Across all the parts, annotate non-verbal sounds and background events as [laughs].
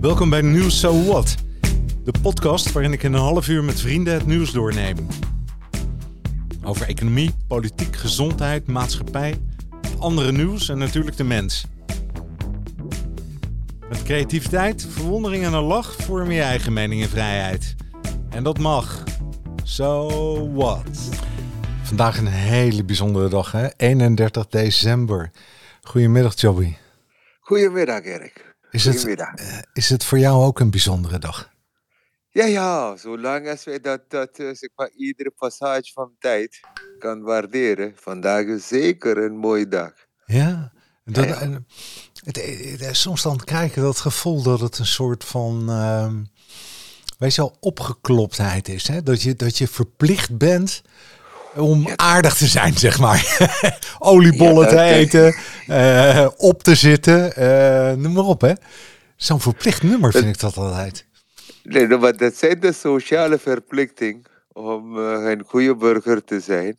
Welkom bij Nieuws So What, de podcast waarin ik in een half uur met vrienden het nieuws doorneem. Over economie, politiek, gezondheid, maatschappij, andere nieuws en natuurlijk de mens. Met creativiteit, verwondering en een lach vorm je eigen mening en vrijheid. En dat mag. So what? Vandaag een hele bijzondere dag, hè? 31 december. Goedemiddag, Joby. Goedemiddag, Erik. Is het, eh, is het voor jou ook een bijzondere dag? Ja, ja, zolang als wij dat, dat eh, zeg maar, iedere passage van tijd kan waarderen. Vandaag is zeker een mooie dag. Ja. Dat, Ja, ja. en het, het- soms dan krijg je dat gevoel dat het een soort van, ehm weet je wel, opgekloптheid is. Hè? Dat, je, dat je verplicht bent om aardig te zijn, zeg maar. [laughs] Oliebollen Ja, te eten, eh, op te zitten, eh, noem maar op. hè. Zo'n verplicht nummer vind ik dat altijd. Nee, no, maar dat zijn de sociale verplichting om eh, een goede burger te zijn.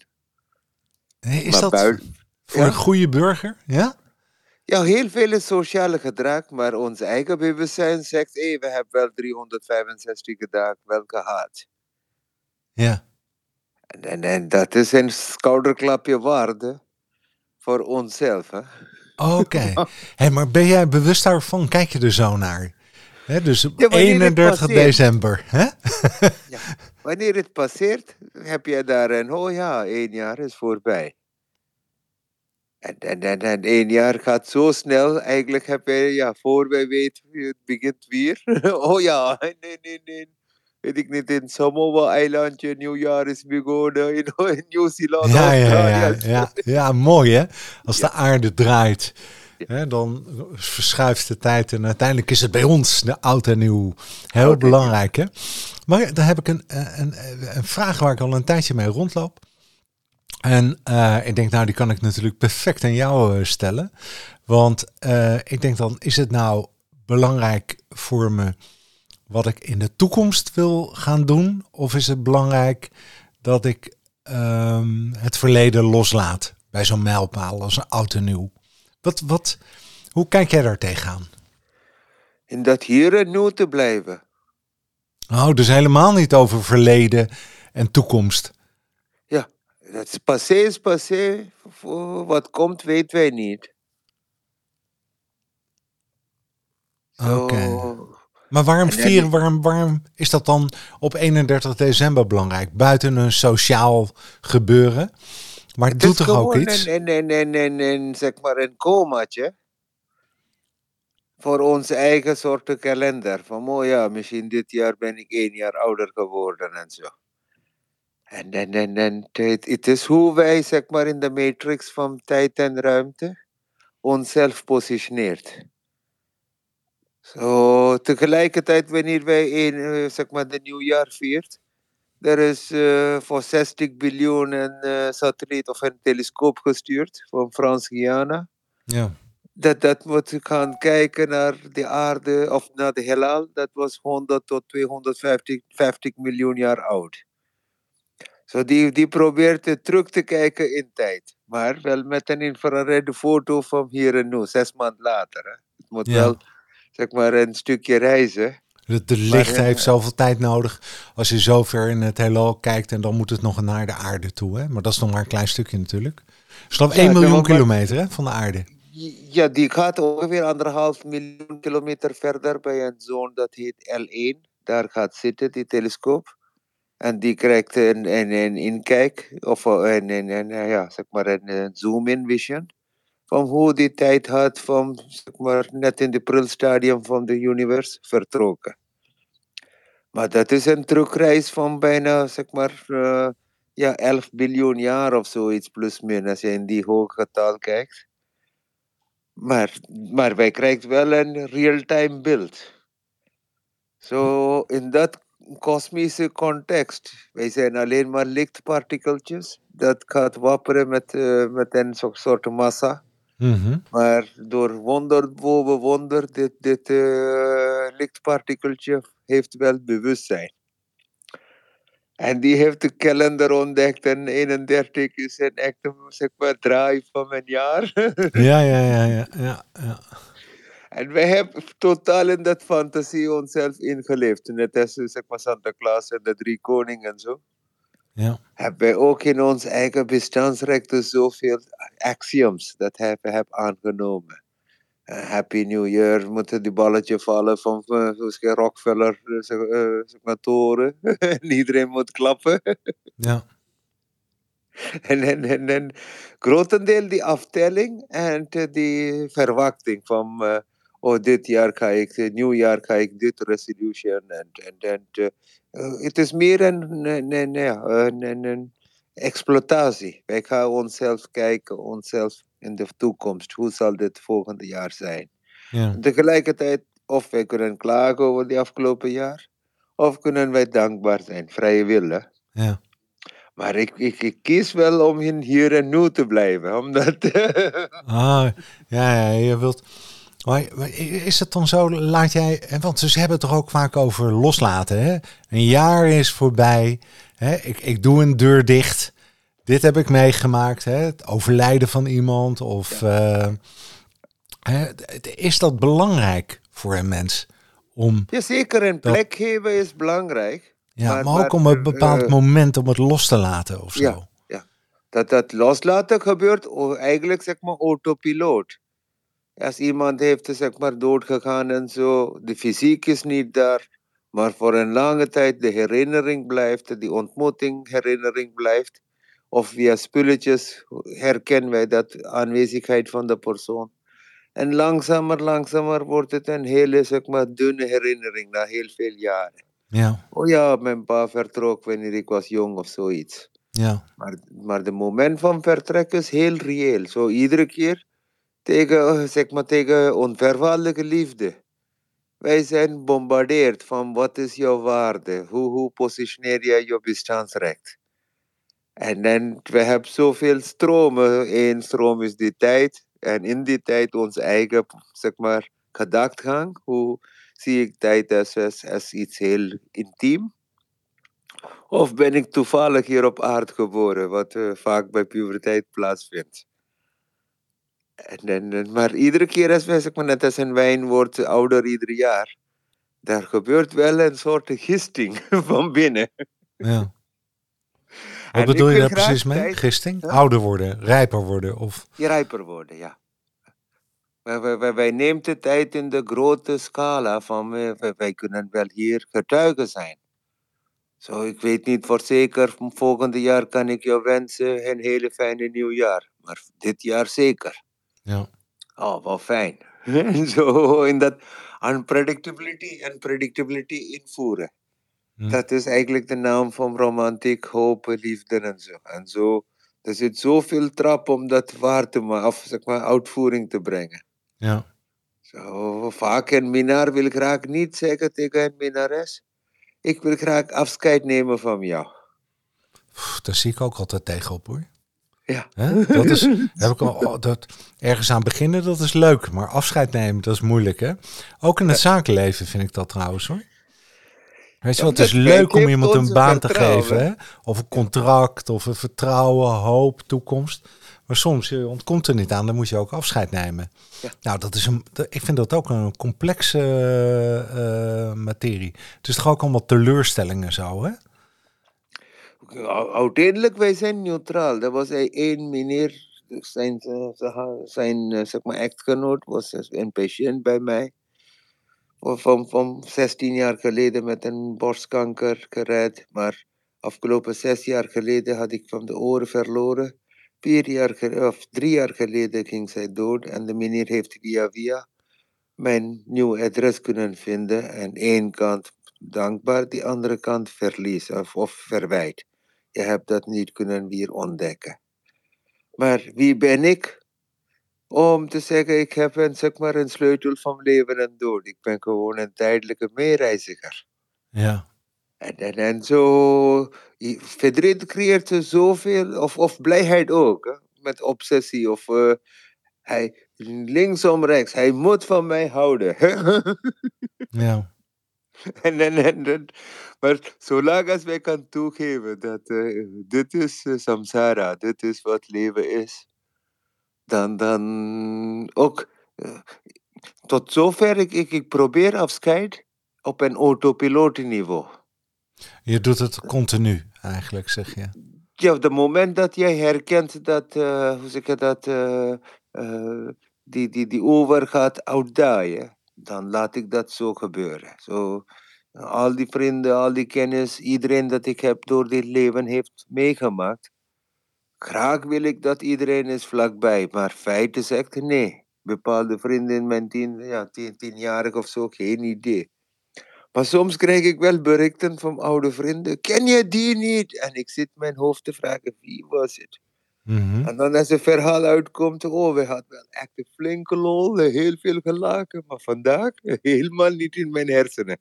Nee, is maar dat voor ja. een goede burger? Ja? Ja, heel veel is sociale gedrag, maar ons eigen bewustzijn zegt, hé, we hebben wel 365 dagen wel gehad. Ja. En, en, dat is een schouderklapje waarde voor onszelf. Hè? Oké. [laughs] Hey, maar ben jij bewust daarvan? Kijk je er zo naar? Dus op Ja, wanneer het 31 passeert. december. Hè? Ja. Wanneer het passeert, heb je daar een, oh ja, één jaar is voorbij. En, en, en, en één jaar gaat zo snel, eigenlijk heb je, ja, voor wij weten, het begint weer. [laughs] oh ja, nee, nee, nee. Weet ik niet, in Samoa-eilandje, nieuwjaar is begonnen, in, in Nieuw-Zeeland, Ja, ja, ja, ja, ja, mooi hè. Als de aarde draait, hè, dan verschuift de tijd. En uiteindelijk is het bij ons de oud en nieuw heel belangrijk. Hè? Maar dan heb ik een, eh, een, een vraag waar ik al een tijdje mee rondloop. En eh, ik denk, nou, die kan ik natuurlijk perfect aan jou eh, stellen. Want eh, ik denk dan, is het nou belangrijk voor me wat ik in de toekomst wil gaan doen? Of is het belangrijk dat ik ehm, het verleden loslaat bij zo'n mijlpaal als een oud en nieuw? Wat, wat, hoe kijk jij daar tegenaan? In dat hier en nu te blijven. Nou, dus helemaal niet over verleden en toekomst. Ja, dat is passé is passé. Wat komt, weten wij niet. Oké. Maar waarom, vieren, waarom, waarom is dat dan op 31 december belangrijk? Buiten een sociaal gebeuren. Maar het Het doet toch ook iets? Een, een, een, een, een, zeg maar een komaatje. Voor onze eigen soort kalender. Van, oh ja, misschien dit jaar ben ik één jaar ouder geworden en zo. En, en, en, en het, het is hoe wij, zeg maar, in de matrix van tijd en ruimte onszelf positioneert. Zo, tegelijkertijd, wanneer wij een, eh, zeg maar, de nieuwjaar viert, er is eh, voor 60 biljoen een eh, satelliet of een telescoop gestuurd van Frans-Guyana. Ja. Dat, dat moet gaan kijken naar de aarde of naar de heelal. Dat was 100 tot 250 50 miljoen jaar oud. Zo die, die probeert terug te kijken in tijd. Maar wel met een infrared foto van hier en nu, zes maanden later. Hè. Het moet Ja. wel zeg maar, een stukje reizen. De, de licht eh, heeft zoveel tijd nodig als je zo ver in het heelal kijkt en dan moet het nog naar de aarde toe. Hè? Maar dat is nog maar een klein stukje natuurlijk. Ja, 1 miljoen maar- kilometer hè, van de aarde. Ja, die gaat ongeveer anderhalf miljoen kilometer verder bij een zone dat heet L1. Daar gaat zitten die telescoop. En die krijgt een, een, een inkijk, of een, een, een, ja, zeg maar een, een zoom-in vision. Van hoe die tijd had van zeg maar, net in de prulstadium van de universe vertrokken. Maar dat is een terugreis van bijna zeg maar, eh, ja, 11 biljoen jaar of zoiets, plus min, als je in die hoge getal kijkt. Maar, maar wij krijgen wel een real-time beeld. Zo in dat kosmische context, wij zijn alleen maar lichtpartikeltjes. Dat gaat wapperen met, eh, met een soort, soort Mhm. Maar door wonder boven wonder, dit, dit eh, lichtpartikeltje heeft wel bewustzijn. En die heeft de kalender ontdekt en 31 is een echte zeg maar, draai van een jaar. [laughs] Ja, ja, ja, ja, ja, ja. En wij hebben totaal in dat fantasie onszelf ingeleefd. Net als zeg maar Santa Claus en de drie koningen en zo. Ja. Hebben wij ook in ons eigen bestaansrechten zoveel axioms dat hebben aangenomen. Uh, Happy New Year, moeten die balletje vallen van uh, Rockefeller, uh, maar toren. [laughs] en iedereen moet klappen. Ja. [laughs] En, en, en, en grotendeel die aftelling en die verwachting van, uh, oh dit jaar ga ik, nieuwjaar ga ik dit resolution. En, en, en uh, het is meer een, een, een, een, een, exploitatie. Wij gaan onszelf kijken, onszelf in de toekomst. Hoe zal dit volgende jaar zijn? Ja. Tegelijkertijd, of wij kunnen klagen over die afgelopen jaar, of kunnen wij dankbaar zijn, vrije wil. Ja. Maar ik, ik, ik, kies wel om in hier en nu te blijven. [laughs] Omdat. ah, ja, ja, je wilt. Maar is het dan zo, laat jij. Want ze hebben het toch ook vaak over loslaten. Hè? Een jaar is voorbij. Hè? Ik, ik doe een deur dicht. Dit heb ik meegemaakt. Hè? Het overlijden van iemand. Of. Ja. Uh, hè? Is dat belangrijk voor een mens? Om ja, zeker een plek dat... geven is belangrijk. Ja, maar, maar ook om een bepaald uh, moment om het los te laten of zo. Ja, ja. Dat dat loslaten gebeurt eigenlijk zeg maar autopiloot. Als iemand heeft zeg maar doodgegaan en zo, de fysiek is niet daar, maar voor een lange tijd de herinnering blijft, die ontmoeting herinnering blijft. Of via spulletjes herkennen wij dat aanwezigheid van de persoon. En langzamer, langzamer wordt het een hele zeg maar, dunne herinnering na heel veel jaren. Ja. Oh ja, mijn pa vertrok wanneer ik was jong of zoiets. Ja. Maar, maar de moment van vertrek is heel reëel. Zo iedere keer tegen, zeg maar, tegen liefde. Wij zijn bombardeerd van wat is jouw waarde? Hoe, hoe positioneer jij je bestaansrecht? En dan, we hebben zoveel stromen. Eén stroom is die tijd. En in die tijd ons eigen, zeg maar, gedachtegang. Hoe zie ik tijd als, als, iets heel intiem? Of ben ik toevallig hier op aarde geboren, wat uh, vaak bij puberteit plaatsvindt? En, en, maar iedere keer als wij, zeg maar, net als een wijn wordt ouder ieder jaar, daar gebeurt wel een soort gisting [laughs] van binnen. Ja. Wat bedoel je daar precies mee? Tijd, gisting? Ouder worden, rijper worden? Of... Ja, rijper worden, ja. Wij, wij, wij nemen de tijd in de grote scala van wij, wij kunnen wel hier getuigen zijn. Zo, ik weet niet voor zeker, volgende jaar kan ik jou wensen een hele fijne nieuwjaar. Maar dit jaar zeker. Ja. Oh, wat fijn. [laughs] Zo, in dat unpredictability en predictability invoeren. Hm. Dat is eigenlijk de naam van romantiek, hoop, liefde en zo. En zo, er zit zoveel trap om dat waar te maken, of zeg maar, uitvoering te brengen. Ja. Zo, vaak een minnaar wil graag niet zeggen tegen een minnares, ik wil graag afscheid nemen van jou. Pff, daar zie ik ook altijd tegenop hoor. Ja. Hè? Dat is, heb ik al, oh, dat, ergens aan beginnen, dat is leuk. Maar afscheid nemen, dat is moeilijk hè. Ook in het zakenleven vind ik dat trouwens hoor. Weet je wel, het is leuk om iemand een baan te geven. Hè? Of een contract, of een vertrouwen, hoop, toekomst. Maar soms je ontkomt er niet aan, dan moet je ook afscheid nemen. Ja. Nou, dat is een, ik vind dat ook een complexe uh, materie. Het is toch ook allemaal teleurstellingen zo, hè? Uiteindelijk, wij zijn neutraal. Er was één meneer, zijn, zijn zeg maar, echtgenoot was een patiënt bij mij. Van, van 16 jaar geleden met een borstkanker gered. Maar afgelopen zes jaar geleden had ik van de oren verloren. Vier jaar, of drie jaar geleden ging zij dood en de meneer heeft via via mijn nieuw adres kunnen vinden. En één kant dankbaar, die andere kant verlies of, of verwijt. Je hebt dat niet kunnen weer ontdekken. Maar wie ben ik om te zeggen, ik heb een, zeg maar, een sleutel van leven en dood. Ik ben gewoon een tijdelijke meereiziger. Ja. En, en, en zo, verdriet creëert zoveel, of, of blijheid ook, hè? met obsessie. Of uh, hij, linksom, rechts, hij moet van mij houden. [laughs] ja. [laughs] En, en, en, en, maar zolang als wij kan toegeven dat uh, dit is uh, samsara, dit is wat leven is, dan, dan ook, uh, tot zover ik, ik, ik probeer afscheid op een autopilotenniveau. Je doet het continu, eigenlijk, zeg je. Ja, op het moment dat jij herkent dat, hoe zeg je dat, die, die, die over gaat outdaaien, dan laat ik dat zo gebeuren. Zo, al die vrienden, al die kennis, iedereen dat ik heb door dit leven heeft meegemaakt. Graag wil ik dat iedereen is vlakbij, maar feiten zegt nee. Bepaalde vrienden in mijn tien, ja, tien, tienjarig of zo, geen idee. Maar soms krijg ik wel berichten van oude vrienden. Ken je die niet? En ik zit mijn hoofd te vragen, wie was het? Mhm. En dan als het verhaal uitkomt, oh, we hadden wel echt een flinke lol, heel veel gelachen. Maar vandaag [laughs] helemaal niet in mijn hersenen.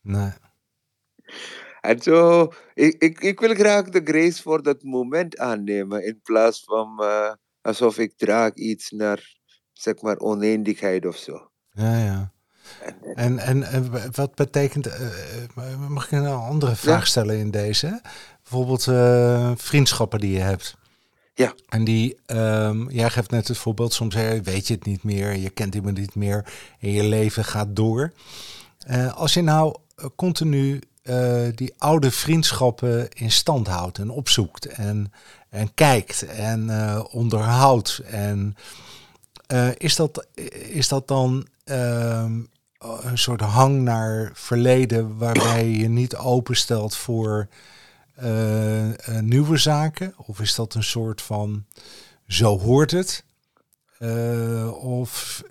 Nee. En zo, ik, ik, ik wil graag de grace voor dat moment aannemen. In plaats van uh, alsof ik draag iets naar, zeg maar, oneindigheid of zo. Ja, ja. En, en, en wat betekent, uh, mag ik een andere vraag stellen in deze? Bijvoorbeeld uh, vriendschappen die je hebt. Ja. En die, um, jij geeft net het voorbeeld, soms weet je het niet meer, je kent iemand niet meer en je leven gaat door. Uh, als je nou continu uh, die oude vriendschappen in stand houdt en opzoekt en, en kijkt en onderhoudt. En is, dat, is dat dan ehm, een soort hang naar verleden waarbij je niet openstelt voor nieuwe zaken? Of is dat een soort van zo hoort het? of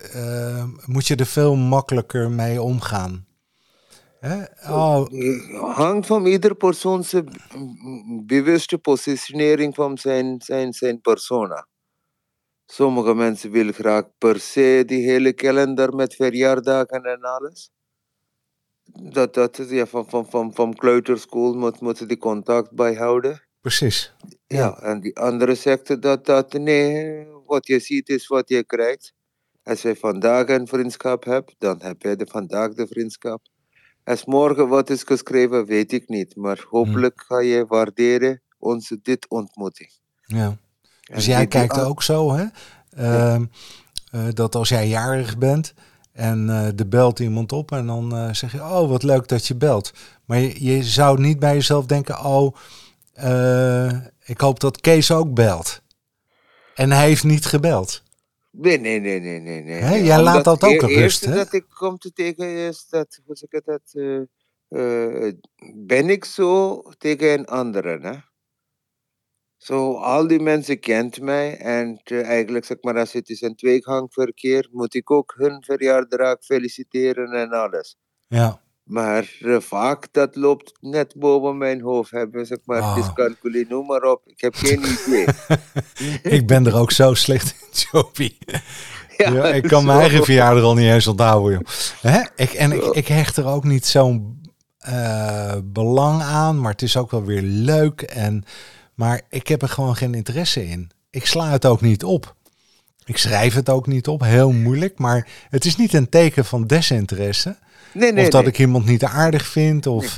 moet je er veel makkelijker mee omgaan? Oh. Hangt van ieder persoon zijn bewuste positionering van zijn, zijn, zijn persona. Sommige mensen willen graag per se die hele kalender met verjaardagen en alles. Dat, dat is ja, van, van, van, van kleuterschool moet, moeten die contact bijhouden. Precies. Ja. ja, en die andere zegt dat, dat nee, wat je ziet is wat je krijgt. Als je vandaag een vriendschap hebt, dan heb je de vandaag de vriendschap. Als morgen wat is geschreven, weet ik niet. Maar hopelijk ga je waarderen onze dit ontmoeting. Ja. Dus jij kijkt ook zo, hè? Uh, uh, dat als jij jarig bent en uh, er belt iemand op en dan uh, zeg je, oh wat leuk dat je belt. Maar je, je zou niet bij jezelf denken, oh, ik hoop dat Kees ook belt. En hij heeft niet gebeld. Nee, nee, nee, nee, nee. nee. Hè? Jij laat dat ook rust, rust, hè? dat ik kom te tegen is dat, hoe zeg ik dat, ben ik zo tegen een andere, hè? Zo, al die mensen kent mij en uh, eigenlijk, zeg maar, als het is een tweegangverkeer, moet ik ook hun verjaardag feliciteren en alles. Ja. Maar uh, vaak dat loopt net boven mijn hoofd. Hebben zeg maar Oh. dyscalculie, noem maar op. Ik heb geen idee. [laughs] ik ben er ook zo slecht in, [laughs] Joby. Ja, Ja, ik kan mijn zo. eigen verjaardag al niet eens onthouden, joh. Hè? Ik, en ik, ik hecht er ook niet zo'n eh, belang aan, maar het is ook wel weer leuk. En, maar ik heb er gewoon geen interesse in. Ik sla het ook niet op. Ik schrijf het ook niet op, heel moeilijk. Maar het is niet een teken van desinteresse. Nee, nee, of dat nee. ik iemand niet aardig vind. Of,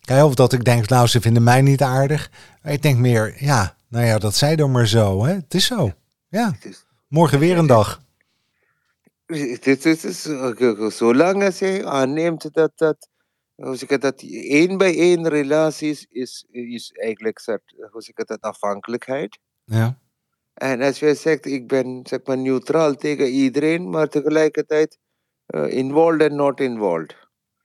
ja, of dat ik denk, nou, ze vinden mij niet aardig. Ik denk meer, ja, nou ja, dat zij dan maar zo. Hè? Het is zo. Ja, morgen weer een dag. Dit is, zolang als je aanneemt dat dat, hoe zeg ik dat, één bij één relaties is, is eigenlijk, soort, hoe zeg ik dat, afhankelijkheid. Ja, En als je zegt, ik ben zeg maar neutraal tegen iedereen, maar tegelijkertijd eh, involved en not involved.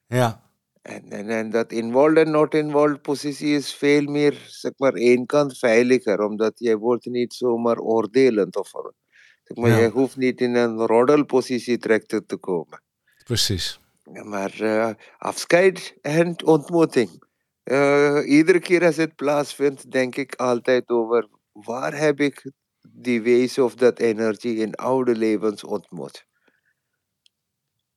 ja, En, en, en dat involved en not involved positie is veel meer, zeg maar, één kant veiliger, omdat je wordt niet zomaar oordelend of zeg maar, Ja. je hoeft niet in een roddelpositie terecht te komen. precies. Maar eh, afscheid en ontmoeting. Eh, iedere keer als het plaatsvindt, denk ik altijd over waar heb ik die wezen of dat energie in oude levens ontmoet.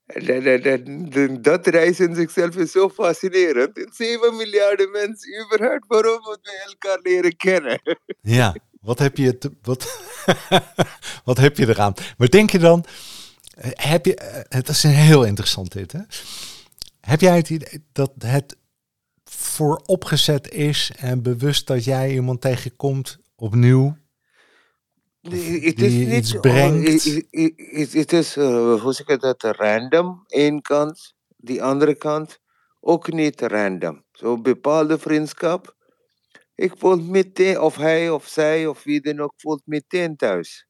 Dat- dat- dat- reis in zichzelf is zo fascinerend. In 7 miljarden mensen überhaupt, waarom moeten we elkaar leren kennen? Ja, wat heb je, wat, [laughs] wat heb je eraan? Maar denk je dan, heb je, eh, het is een heel interessant dit, hè? Heb jij het idee dat het vooropgezet is en bewust dat jij iemand tegenkomt opnieuw Het die is iets niet. oh, brengt. i- i- i- Het het is, eh, hoe zeg je dat, random. Eén kant, die andere kant ook niet random. Zo'n bepaalde vriendschap. Ik voel meteen, of hij of zij of wie dan ook, voelt meteen thuis.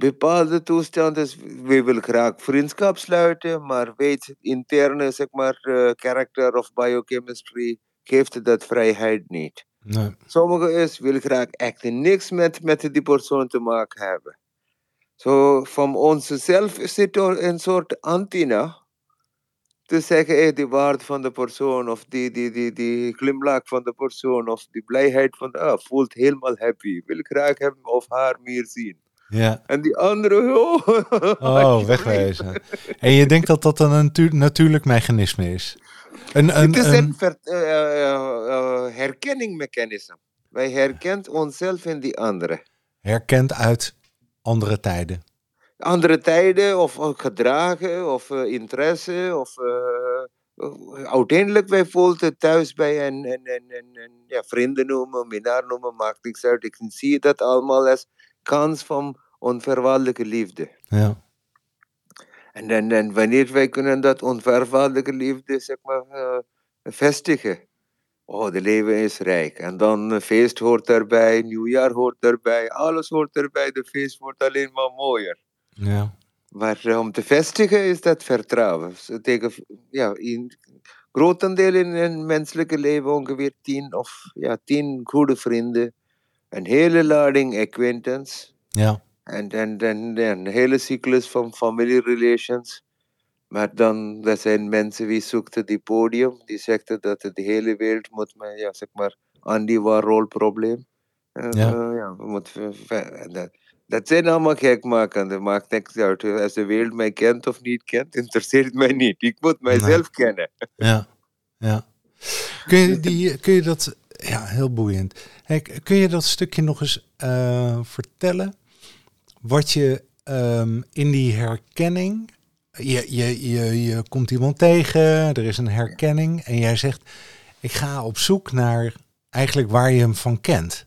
Bepaalde toestanden, is, we willen graag vriendschap sluiten, maar weet, interne, zeg maar, eh, character of biochemistry geeft dat vrijheid niet. Nee. Sommigen is willen graag echt niks met, met die persoon te maken hebben. Zo van onszelf zit er een soort antenne te zeggen, hey, die waarde van de persoon of die, die, die, die glimlach van de persoon of die blijheid van, ah, voelt helemaal happy. Wil graag hem of haar meer zien. Ja. En die andere, [laughs] oh, Oh, wegwezen. En je denkt dat dat een natu- natuurlijk mechanisme is? Een, een, Het is een, ver, eh, eh, eh, herkenningmechanisme. Wij herkennen onszelf in die andere. herkend uit andere tijden. andere tijden of gedragen of eh, interesse of uiteindelijk wij voelen het thuis bij een, een, een, een, een ja, vrienden noemen, minnaar noemen, maakt niks uit. Ik zie dat allemaal als kans van onvoorwaardelijke liefde. Ja. En, dan en wanneer wij kunnen dat onvoorwaardelijke liefde zeg maar eh, vestigen. Oh, de leven is rijk. En dan een feest hoort erbij, nieuwjaar hoort erbij, alles hoort erbij. De feest wordt alleen maar mooier. Ja. Maar eh, om te vestigen is dat vertrouwen. Tegen, ja, in grotendeel in een menselijke leven ongeveer tien of ja, tien goede vrienden. Een hele lading acquaintance. Ja. En dan, dan een hele cyclus van family relations. Maar dan, dat zijn mensen die zoekten die podium. Die zegden dat de hele wereld moet, maar, ja, zeg maar, Andy Warhol-probleem. Eh, Ja. eh, ja, we moeten, ver- ver- dat, dat zijn allemaal gekmakende. Maakt niks uit. Als de wereld mij kent of niet kent, interesseert mij niet. Ik moet mijzelf kennen. Ja. Ja. Kun je, die, [laughs] kun je dat... Ja, heel boeiend. Hey, kun je dat stukje nog eens eh, vertellen? Wat je ehm, in die herkenning... Je, je, je, je komt iemand tegen, er is een herkenning en jij zegt... Ik ga op zoek naar eigenlijk waar je hem van kent.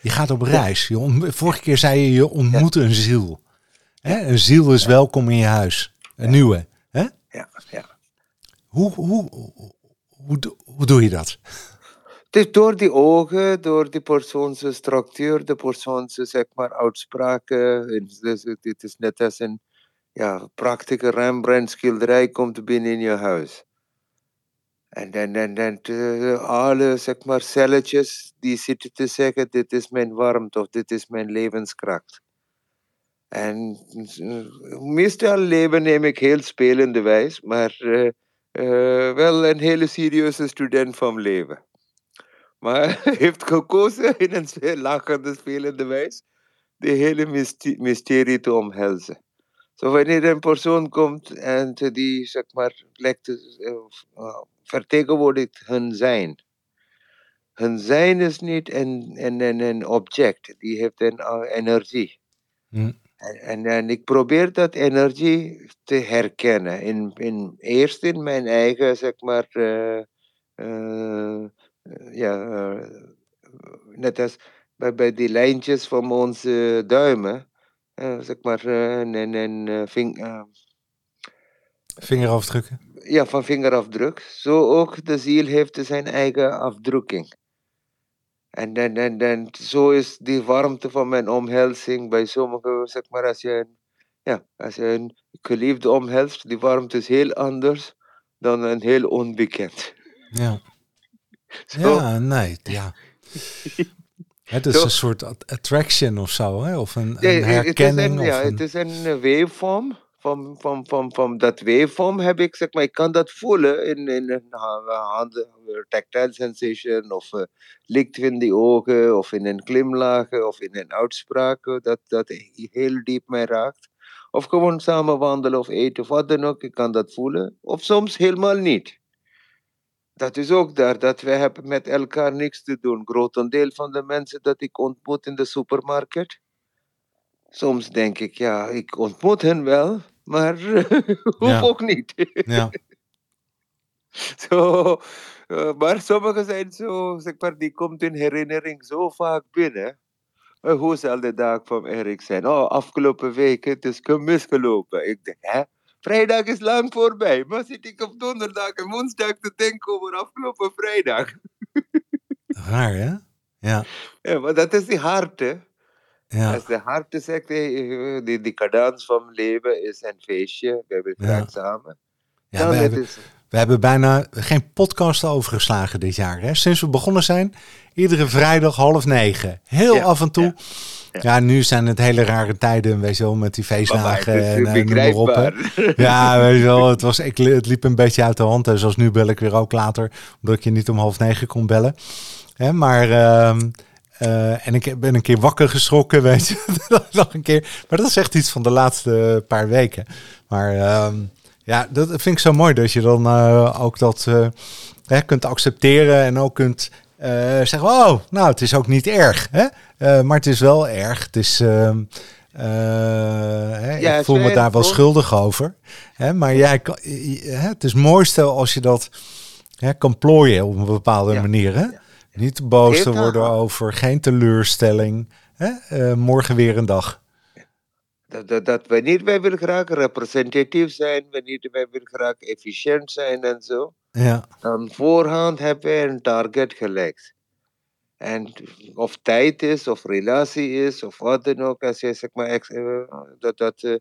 Je gaat op reis. Je vorige keer zei je, je ontmoet een ziel. Hè? Een ziel is welkom in je huis. Een nieuwe. Hè? Ja, ja. Hoe, hoe, hoe, hoe, hoe doe je dat? Dus door die ogen, door die persoonse structuur, de persoonse zeg maar, uitspraken. En het is net als een ja, prachtige Rembrandt schilderij komt binnen in je huis. En dan, dan, dan alle zeg maar, celletjes die zitten te zeggen, dit is mijn warmte of dit is mijn levenskracht. En meestal leven neem ik heel spelende wijs, maar eh, eh, wel een hele serieuze student van leven. Maar hij [laughs] heeft gekozen [laughs] in een zeer lachende, spelende wijs de hele myste- mysterie te omhelzen. Zo wanneer een persoon komt en die, zeg maar, eh, uh, vertegenwoordigt hun zijn. Hun zijn is niet een, een, een, een object, die heeft een uh, energie. Hm. En, en, en ik probeer dat energie te herkennen. In, in, eerst in mijn eigen, zeg maar, eh, eh, ja, eh, net als bij, bij die lijntjes van onze duimen, eh, zeg maar, eh, en, en, eh, ving, eh, Vingerafdrukken? ja, van vingerafdruk. Zo ook de ziel heeft zijn eigen afdrukking. En, en, en, en zo is die warmte van mijn omhelzing bij sommigen, zeg maar, als je een, ja, als je een geliefde omhelst, die warmte is heel anders dan een heel onbekend. Ja. [laughs] Zo. Ja, nee, ja. [laughs] Het is een soort at- attraction of zo, hè? Of een, een het is herkenning. een, ja, het is een waveform. Van, van, van, van dat waveform heb ik, zeg maar, ik kan dat voelen in, in een ha- hand, tactile sensation of eh, licht in die ogen of in een glimlach of in een uitspraak eh, dat, dat heel diep mij raakt. Of gewoon samen wandelen of eten of wat dan ook, ik kan dat voelen. Of soms helemaal niet. Dat is ook daar, dat wij hebben met elkaar niks te doen. Grotendeel van de mensen dat ik ontmoet in de supermarkt, Soms denk ik, ja, ik ontmoet hen wel, maar [laughs] hoef ook niet. ja, [laughs] zo, eh, maar sommigen zijn zo, zeg maar, die komt in herinnering zo vaak binnen. Maar hoe zal de dag van Erik zijn? Oh, afgelopen week, het is misgelopen. Ik denk, hè? Vrijdag is lang voorbij. Maar zit ik op donderdag en woensdag te denken over afgelopen vrijdag. [laughs] Raar, hè? Ja. Ja, maar dat is die hart, hè? Ja. Als de hart zegt, hey, die, die cadans van leven is een feestje. We hebben het Ja. samen. ja we, hebben, is, we hebben bijna geen podcast overgeslagen dit jaar. Hè? Sinds we begonnen zijn, iedere vrijdag half negen. Heel Ja, af en toe. Ja, ja. nu zijn het hele rare tijden, weet je wel, met die feestdagen en, en noem op. hè. Ja, weet je wel, het, was, ik, het liep een beetje uit de hand. En zoals nu bel ik weer ook later, omdat ik je niet om half negen kon bellen. Hè, maar, ehm, eh, en ik ben een keer wakker geschrokken, weet je. [laughs] Nog een keer. Maar dat is echt iets van de laatste paar weken. Maar ehm, ja, dat vind ik zo mooi dat je dan eh, ook dat eh, hè, kunt accepteren en ook kunt eh, zeggen, oh, nou, het is ook niet erg. Hè? Maar het is wel erg. Het is... ehm, eh, hè, Ja, ik voel me daar wel schuldig over. Hè? Maar jij kan, het is mooiste als je dat hè, kan plooien op een bepaalde Ja, manier. Hè? ja. Niet boos te worden over, geen teleurstelling. Hè? Morgen weer een dag. Dat, dat, dat wanneer wij willen graag representatief zijn, wanneer wij willen graag efficiënt zijn en zo, Ja, dan voorhand hebben wij een target gelegd. En of tijd is, of relatie is, of wat dan ook, als je zeg maar, ex- eh, dat dat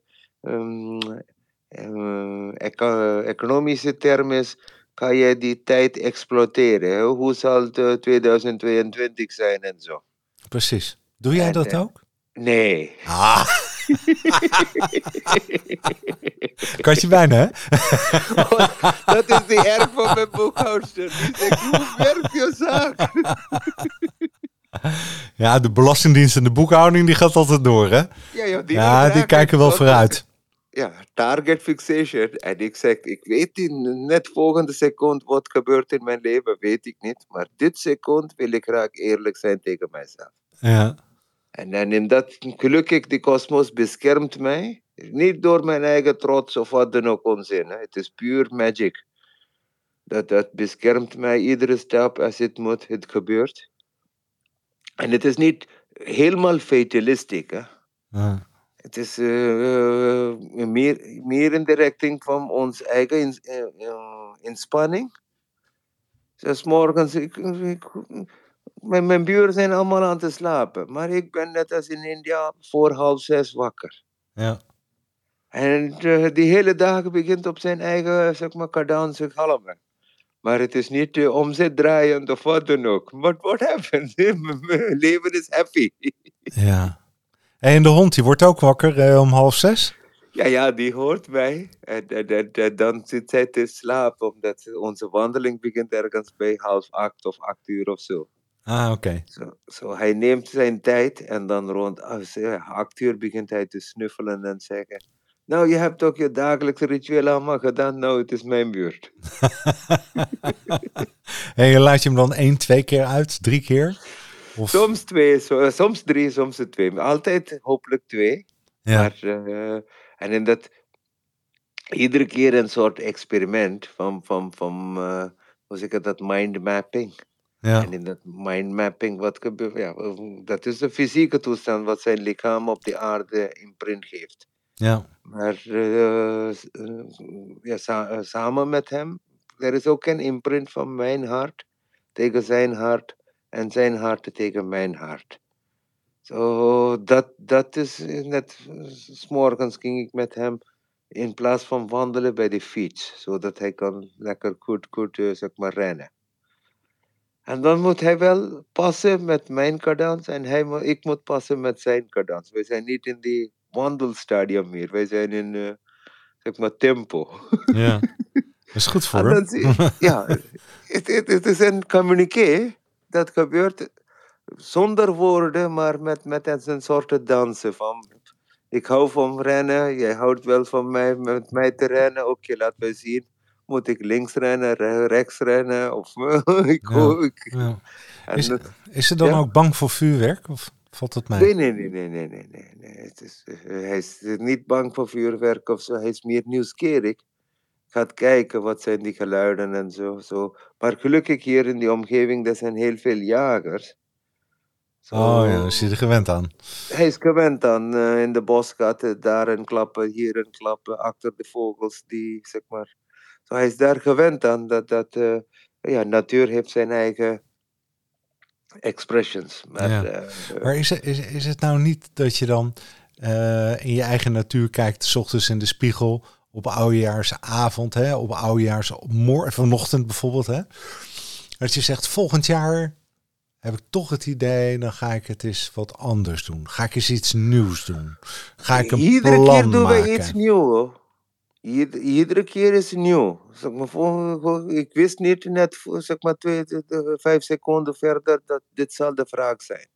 eco- economische term is, kan je die tijd exploiteren. hè? Hoe zal het eh, 2022 zijn en zo? precies. Doe jij En, dat eh, ook? Nee. Ah, katje bijna, hè? [laughs] dat is de erg van mijn boekhoudster. Die zegt, hoe werkt je zaak? [laughs] Ja, de Belastingdienst en de boekhouding, die gaat altijd door, hè? Ja, ja, die, Ja, die kijken wel vooruit. Ja, target fixation. En ik zeg, ik weet in net volgende seconde wat gebeurt in mijn leven, weet ik niet. Maar dit seconde wil ik graag eerlijk zijn tegen mijzelf. Ja, En dan in dat, gelukkig, de kosmos beschermt mij. Niet door mijn eigen trots of wat dan ook onzin. Hè. Het is puur magic. Dat, dat beschermt mij iedere stap als het moet, het gebeurt. En het is niet helemaal fatalistisch. Hè. ja. Het is eh, eh, meer, meer in de richting van ons eigen eh, eh, inspanning. Zoals morgens, ik, ik, mijn, mijn buren zijn allemaal aan het slapen. Maar ik ben net als in India voor half zes wakker. ja. En eh, die hele dag begint op zijn eigen, zeg maar, cadans en galmen. Maar het is niet uh, omzetdraaiend of wat dan ook. But what happens? [laughs] Mijn leven is happy. [laughs] ja. En de hond, die wordt ook wakker eh, om half zes? Ja, ja, die hoort mij. En, en, en- en dan zit zij te slapen, omdat onze wandeling begint ergens bij half acht of acht uur of zo. Ah, oké. Zo, zo hij neemt zijn tijd en dan rond ja, acht uur begint hij te snuffelen en zeggen... Nou, je hebt ook je dagelijkse ritueel allemaal gedaan, nou, het is mijn buurt. [laughs] En je laat je hem dan één, twee keer uit, drie keer? Of, Soms twee, soms drie, soms twee. Altijd hopelijk twee. ja, Maar, eh, en in dat, iedere keer een soort experiment van, van, van eh, hoe zeg ik dat, mind mapping. Ja, En in dat mind mapping, wat gebeurt, ja, dat is de fysieke toestand wat zijn lichaam op de aarde imprint geeft. ja, Maar eh, eh, ja, sa- eh, samen met hem, er is ook een imprint van mijn hart tegen zijn hart en zijn hart tegen mijn hart. Zo, dat, dat is net, s morgens ging ik met hem in plaats van wandelen bij de fiets, zodat hij kan lekker goed, goed, zeg maar, rennen. En dan moet hij wel passen met mijn cadans en hij, ik moet passen met zijn cadans. We zijn niet in die wandelstadium meer, wij zijn in, eh, zeg maar, tempo. ja. Dat [laughs] is goed voor hem. je- ja, het, het, het is een communiqué dat gebeurt zonder woorden, maar met, met een soort dansen van ik hou van rennen, jij houdt wel van mij, met mij te rennen, oké, laten we zien. Moet ik links rennen, re- rechts rennen? Of [laughs] ik, Ja. hoor- ik, Is, dat- is ze dan ook bang voor vuurwerk? Of valt het mee? Nee, nee, nee, nee, nee, nee, nee. nee. Het is, eh, hij is niet bang voor vuurwerk of zo. Hij is meer nieuwsgierig. Gaat kijken wat zijn die geluiden en zo, zo. Maar gelukkig hier in die omgeving, er zijn heel veel jagers. Zo, Oh ja, is je er gewend aan. Hij is gewend aan eh, in de bos gaat hij daar een klappen, hier een klappen, achter de vogels die, zeg maar. Zo, hij is daar gewend aan dat, dat eh, ja, natuur heeft zijn eigen expressions. Maar, Ja. eh, Maar is het, is, is het nou niet dat je dan eh, in je eigen natuur kijkt, s ochtends in de spiegel, op oudejaarsavond, hè, op oudejaars, op mor- vanochtend bijvoorbeeld, hè? Dat je zegt, volgend jaar heb ik toch het idee, dan ga ik het eens wat anders doen. Ga ik eens iets nieuws doen. Ga ik een Iedere plan keer doen maken. we iets nieuws. Ieder- iedere keer is nieuw. Zeg maar, ik wist niet net zeg maar, twee, vijf seconden verder dat dit zal de vraag zijn.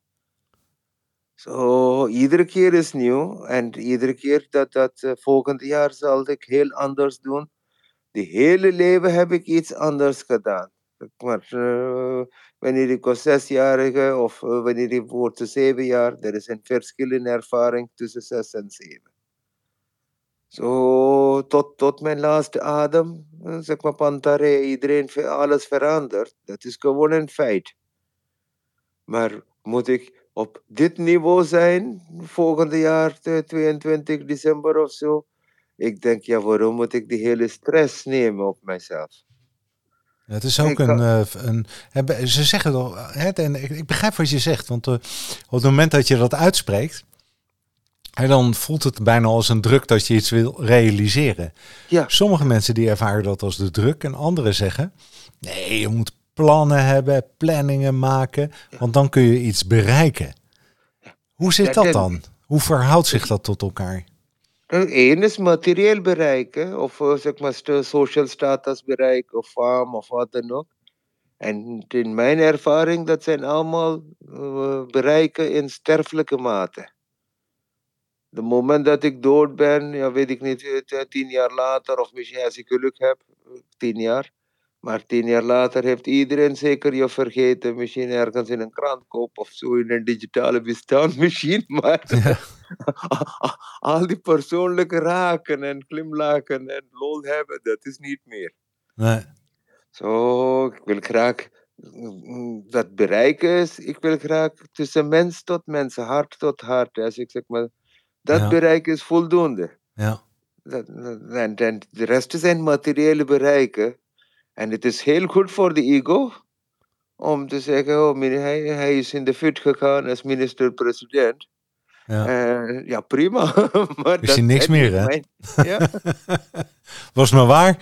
Zo, iedere keer is nieuw. En iedere keer dat dat eh, volgend jaar zal ik heel anders doen. De hele leven heb ik iets anders gedaan. Maar eh, wanneer ik was zesjarige of eh, wanneer ik word zeven jaar, er is een verschil in ervaring tussen zes en zeven. Zo, tot, tot mijn laatste adem, eh, zeg maar, Pantare, iedereen, alles verandert. Dat is gewoon een feit. Maar moet ik op dit niveau zijn, volgende jaar, eh, 22 december of zo? Ik denk, ja, waarom moet ik die hele stress nemen op mijzelf? Ja, Het is ook een, eh, een. hebben- Ze zeggen toch. En ik, begrijp wat je zegt. Want eh, op het moment dat je dat uitspreekt. Hè, dan voelt het bijna als een druk dat je iets wil realiseren. Ja. Sommige mensen die ervaren dat als de druk. En anderen zeggen. Nee, je moet plannen hebben, planningen maken. Want dan kun je iets bereiken. Hoe zit dat dan? Hoe verhoudt zich dat tot elkaar? Eén is materieel bereiken, of eh, zeg maar social status bereiken, of farm, of wat dan ook. En in mijn ervaring, dat zijn allemaal eh, bereiken in sterfelijke mate. De moment dat ik dood ben, ja, weet ik niet, eh, tien jaar later, of misschien als ik geluk heb, eh, tien jaar. Maar tien jaar later heeft iedereen zeker je vergeten. Misschien ergens in een krantkoop of zo in een digitale bestaan [laughs] misschien. Maar Ja. [laughs] al die persoonlijke raken en glimlachen en lol hebben, dat is niet meer. Nee. Zo, ik wil graag dat bereiken is. Ik wil graag tussen mens tot mens, hart tot hart. Als ik zeg maar, dat Ja. bereiken is voldoende. Ja. Dat, en, en de rest zijn materiële bereiken. En het is heel goed voor de ego om te zeggen, oh, meneer, hij, hij is in de fut gegaan als minister-president. ja. Eh, ja, prima. [laughs] maar Is hij niks meer, hè? mijn- [laughs] Ja, Was maar waar.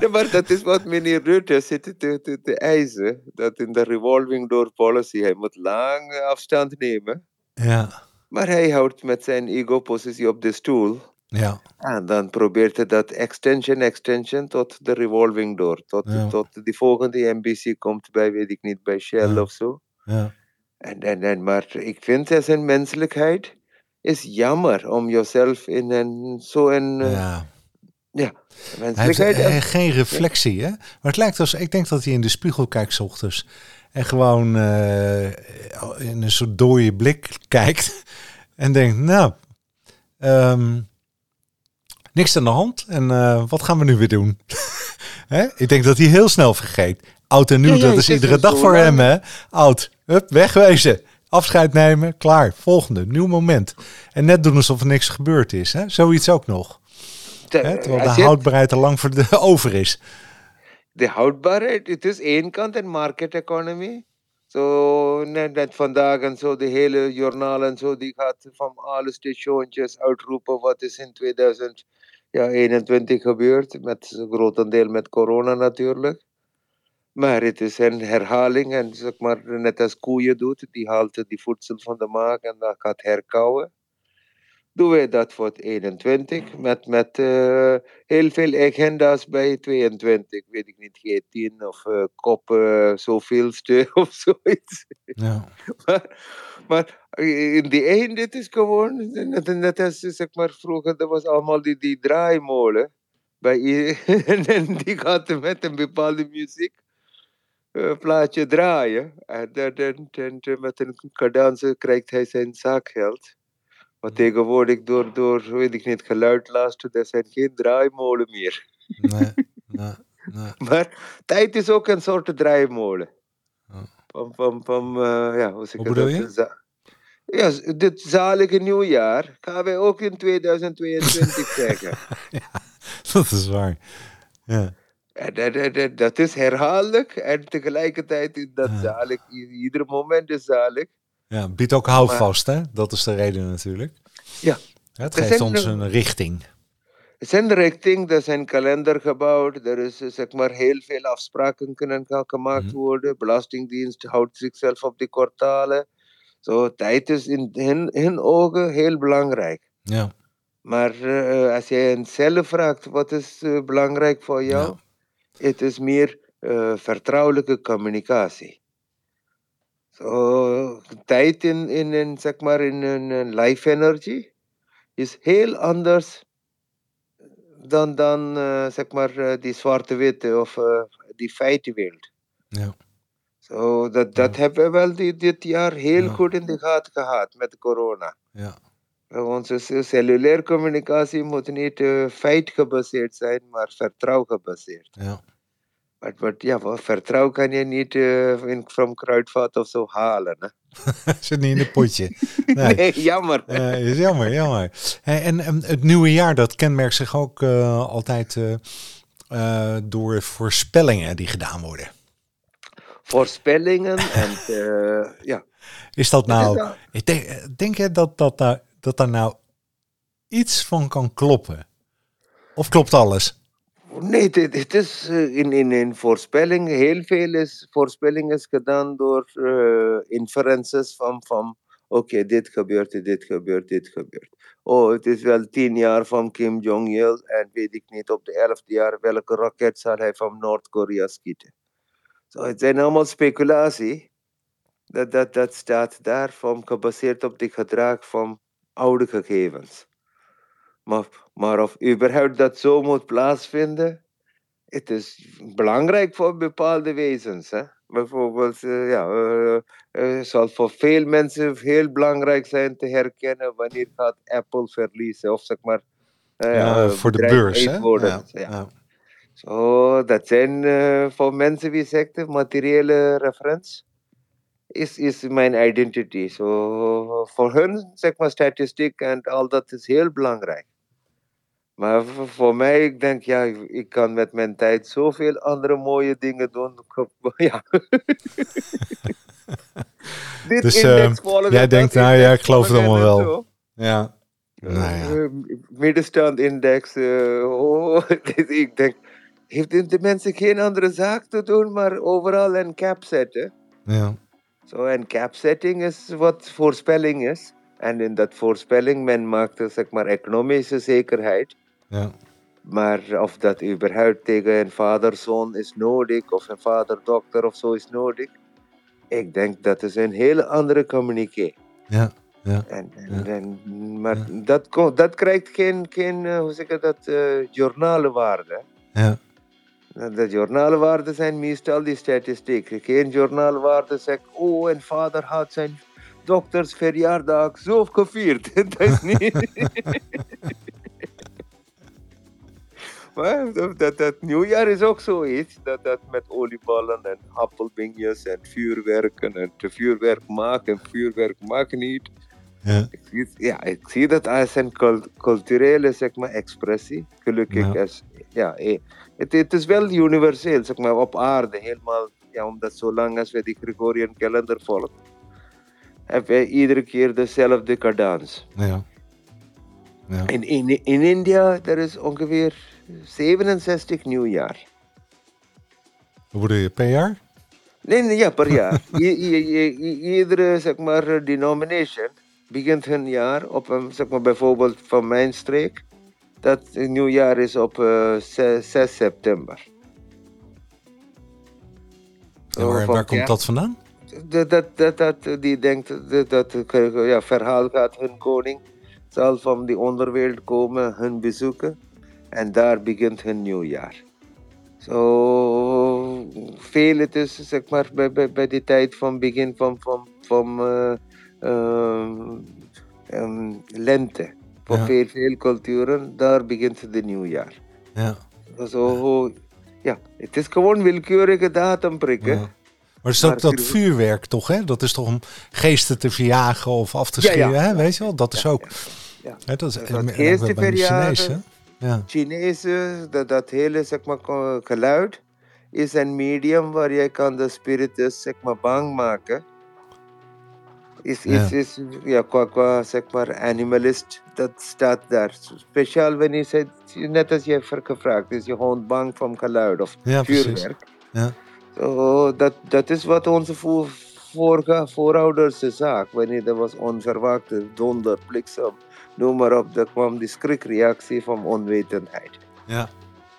Ja, maar dat is wat meneer Rutte zit te, te, te eisen. Dat in de revolving door policy, hij moet lang afstand nemen. Ja. Maar hij houdt met zijn ego-positie op de stoel. Ja. En dan probeert hij dat extension, extension tot de revolving door. Tot, Ja. tot die volgende MBC komt bij, weet ik niet, bij Shell Ja. of zo. Ja. En, en, en, maar ik vind als een menselijkheid is jammer om jezelf in een zo'n eh, ja. ja, Hij heeft menselijkheid. eh, geen reflectie, hè? Maar het lijkt als, ik denk dat hij in de spiegel kijkt 's ochtends. En gewoon eh, in een soort dode blik kijkt. [laughs] En denkt, nou, ehm, niks aan de hand. En eh, wat gaan we nu weer doen? [laughs] Hè? Ik denk dat hij heel snel vergeet. Oud en nieuw, Ja, dat is iedere dag voor hem, hè? Oud, hup, wegwezen. Afscheid nemen, klaar. Volgende, nieuw moment. En net doen alsof er niks gebeurd is, hè? Zoiets ook nog. Hè? Terwijl de houdbaarheid al lang voor de, [laughs] over is. De houdbaarheid, het is één kant een market economy. Zo net, net vandaag en zo, de hele journaal en zo, die gaat van alle statioontjes uitroepen wat is in 2021 gebeurd. Met grotendeel met corona natuurlijk. Maar het is een herhaling en zeg maar, net als koeien doet, die haalt die voedsel van de maag en dat gaat herkauwen. Doen wij dat voor het 21 met, met eh, heel veel agenda's bij 22, weet ik niet, G10 of eh kop eh, zoveelste [laughs] of zoiets. Ja. [laughs] Maar, maar in die eind, dit is gewoon, net, net als zeg maar vroeger, dat was allemaal die, die draaimolen. Bij, [laughs] en die gaat met een bepaalde muziek eh, plaatje draaien. En, dan- dan- dan met een cadans krijgt hij zijn zakgeld. Maar tegenwoordig door, door, weet ik niet, geluid luisteren, er zijn geen draaimolen meer. Nee, [laughs] nee, nee. Maar tijd is ook een soort draaimolen. Van, van uh, ja, hoe zeg bedoel? Za- Ja, dit zalige nieuwjaar gaan wij ook in 2022 [laughs] zeggen. Dat is waar. Ja, En dat, dat, dat, dat is herhaaldelijk en tegelijkertijd is dat zalig. Ieder moment is zalig. Ja biedt ook houvast, hè? Dat is de reden natuurlijk. Ja. Het geeft ons een richting. Er zijn richting, er zijn kalender gebouwd, er is eh, zeg maar heel veel afspraken kunnen gemaakt Mhm. worden. Belastingdienst houdt zichzelf op die kwartalen. Zo, tijd is in hun, hun ogen heel belangrijk. Ja, Maar eh, als jij hen zelf vraagt, wat is eh, belangrijk voor jou? Het is meer vertrouwelijke communicatie. Zo, tijd in, in, in, zeg maar, in, in, life energy is heel anders dan, dan eh, zeg maar, eh, die zwarte-witte of eh, die feitenwereld. ja, Zo, dat, dat hebben we wel die, dit jaar heel Ja. goed in de gaten gehad met corona. ja. Eh, Onze ce- cellulaire communicatie moet niet eh, feitgebaseerd zijn, maar vertrouw gebaseerd. ja. Maar, maar ja, wel, vertrouwen kan je niet eh, in, van kruidvat of zo halen. Hè? [laughs] Zit niet in het potje. [laughs] Nee. Nee, jammer. Eh, is jammer, jammer. Hey, en, en het nieuwe jaar, dat kenmerkt zich ook eh, altijd door voorspellingen die gedaan worden. Voorspellingen [laughs] en ja. Is dat is nou, ik denk, denk je dat, dat, dat daar nou iets van kan kloppen? Of klopt alles? Nee, het is eh, in, in, in voorspelling, heel veel is, voorspelling is gedaan door eh, inferences van, van oké, dit gebeurt, dit gebeurt, dit gebeurt. Oh, het is wel tien jaar van Kim Jong-il en weet ik niet op de elfde jaar welke raket zal hij van Noord-Korea schieten. Zo, het zijn allemaal speculatie. Dat, dat, dat staat daar van, gebaseerd op het gedrag van oude gegevens. Maar, maar of überhaupt dat zo moet plaatsvinden, het is belangrijk voor bepaalde wezens. Hè? Bijvoorbeeld, eh, ja, eh, eh, zal voor veel mensen heel belangrijk zijn te herkennen wanneer gaat Apple verliezen. Of zeg maar, voor de beurs, hè? Ja, Ja. Zo, dat zijn voor mensen wie zegt, de materiële referentie is, is mijn identity. Zo, voor hun, zeg maar, statistiek en al dat is heel belangrijk. Maar voor, mij, ik denk, ja, ik, kan met mijn tijd zoveel andere mooie dingen doen. [laughs] Ja. Dit Dus, index volgen, jij denkt, nou ja, ik geloof het allemaal wel. zo. Ja. Nou ja. Eh, middenstandindex. [laughs] eh, oh, ik denk, heeft de mensen geen andere zaak te doen, maar overal een cap zetten? ja. Zo, en cap setting is wat voorspelling is. En in dat voorspelling, men maakt zeg maar economische zekerheid. Ja. Maar of dat überhaupt tegen een vader-zoon is nodig, of een vader-dokter of zo is nodig, ik denk dat is een hele andere communiqué. Ja. Ja. En, en, Ja. en- maar Ja. dat, dat krijgt geen, geen eh, hoe zeg je dat, eh journalenwaarde. Ja. De journalenwaarden zijn meestal die statistiek. Geen journaalwaarde zegt, oh, een vader had zijn dokters verjaardag zo gevierd. [laughs] dat is niet... [laughs] dat, dat, nieuwjaar is ook zoiets. Dat, dat met olieballen en appelbinjes en vuurwerken en te vuurwerk maken en vuurwerk maken niet. Ja. Ik zie, ja, ik zie dat als een cul- culturele zeg maar, expressie. Gelukkig Ja. is, ja, het, het is wel universeel, zeg maar, op aarde helemaal. Ja, omdat zolang als we die Gregorian kalender volgen, hebben we iedere keer dezelfde cadans. Ja. Ja. In, in, in India, er is ongeveer 67 nieuwjaar. Hoe je, per jaar? Nee, nee, ja, per [laughs] jaar. Iedere, zeg maar, denomination begint hun jaar op een, zeg maar, bijvoorbeeld van mijn streek. Dat nieuwjaar is op eh, 6, 6 september. En waar, komt dat vandaan? Dat, dat, dat, dat, die denkt dat, dat ja, verhaal gaat hun koning zal van die onderwereld komen, hun bezoeken. En daar begint hun nieuwjaar. Zo veel het is, zeg maar, bij, bij, bij die tijd van begin van, van, van eh, ehm, ehm, lente. Voor Ja. veel, veel culturen, daar begint de nieuwjaar. Ja. Zo, ja, het is gewoon willekeurige datum prikken. ja. Maar het is ook dat vuur- vuurwerk toch, hè? Dat is toch om geesten te verjagen of af te Ja, ja. schieten, hè? Weet je wel? Dat is ook... ja. Hè, dat is Dat geesten verjagen. Ja. Chinezen, dat, dat hele zeg maar, geluid is een medium waar jij kan de spiritus zeg maar, bang maken. Is, is, Ja. is ja, qua, qua zeg maar, animalist, dat staat daar. Speciaal wanneer je net als ver- gevraagd is, je gewoon bang van geluid of Ja, vuurwerk. Ja. Zo, dat, dat is wat onze voor, voorouders zagen. Wanneer er was onverwachte donder, bliksem, noem maar op, dan kwam die schrikreactie van onwetendheid. Ja.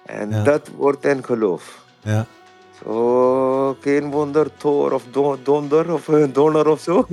En Ja. dat wordt een geloof. Ja. Zo, geen wonder, Thor of do- donder of eh, donder of zo. [laughs]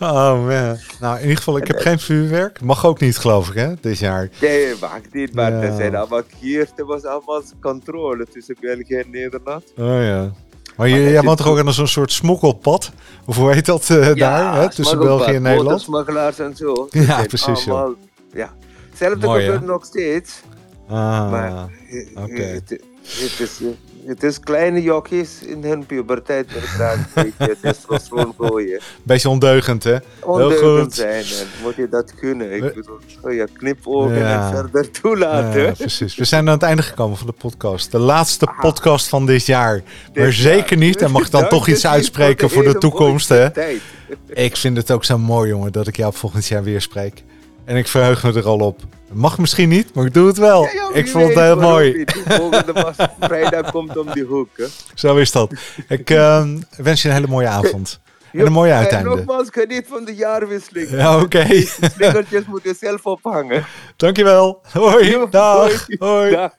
Oh man. Nou, in ieder geval, ik heb geen vuurwerk. Mag ook niet, geloof ik, hè? Dit jaar. nee, wacht niet, maar Ja. er zijn allemaal hier, er was allemaal controle tussen België en Nederland. Oh ja. Maar je, jij woont toch ook aan zo'n soort smokkelpad? Of hoe heet dat eh, daar, hè? Tussen België en Nederland? motorsmuggelaars en zo. Ja, zijn precies, allemaal- Ja. Hetzelfde Mooi, gebeurt nog steeds. Ah, Maar oké. het, het is, eh, het is kleine jokjes in hun puberteit met graag een beetje testosteron gooien. beetje ondeugend, hè? Ondeugend goed. zijn en moet je dat kunnen. Ik bedoel, oh ja, knipogen Ja. en verder toelaten. Ja, precies. We zijn aan het einde gekomen van de podcast. De laatste Ah. podcast van dit jaar. Maar zeker niet. En mag ik dan toch iets uitspreken voor de toekomst, hè? tijd. Ik vind het ook zo mooi, jongen, dat ik jou volgend jaar weer spreek. En ik verheug me er al op. Mag misschien niet, maar ik doe het wel. Ja, ja, ik vond het heel mooi. Volgende [laughs] vrijdag komt om die hoek. Hè. Zo is dat. Ik ehm, wens je een hele mooie avond. En een mooie En uiteinde. nogmaals, geniet van de jaarwisseling. Ja, oké. [laughs] Slingertjes moet je zelf ophangen. Dankjewel. Hoi. Jo, Dag. Hoi. Dag.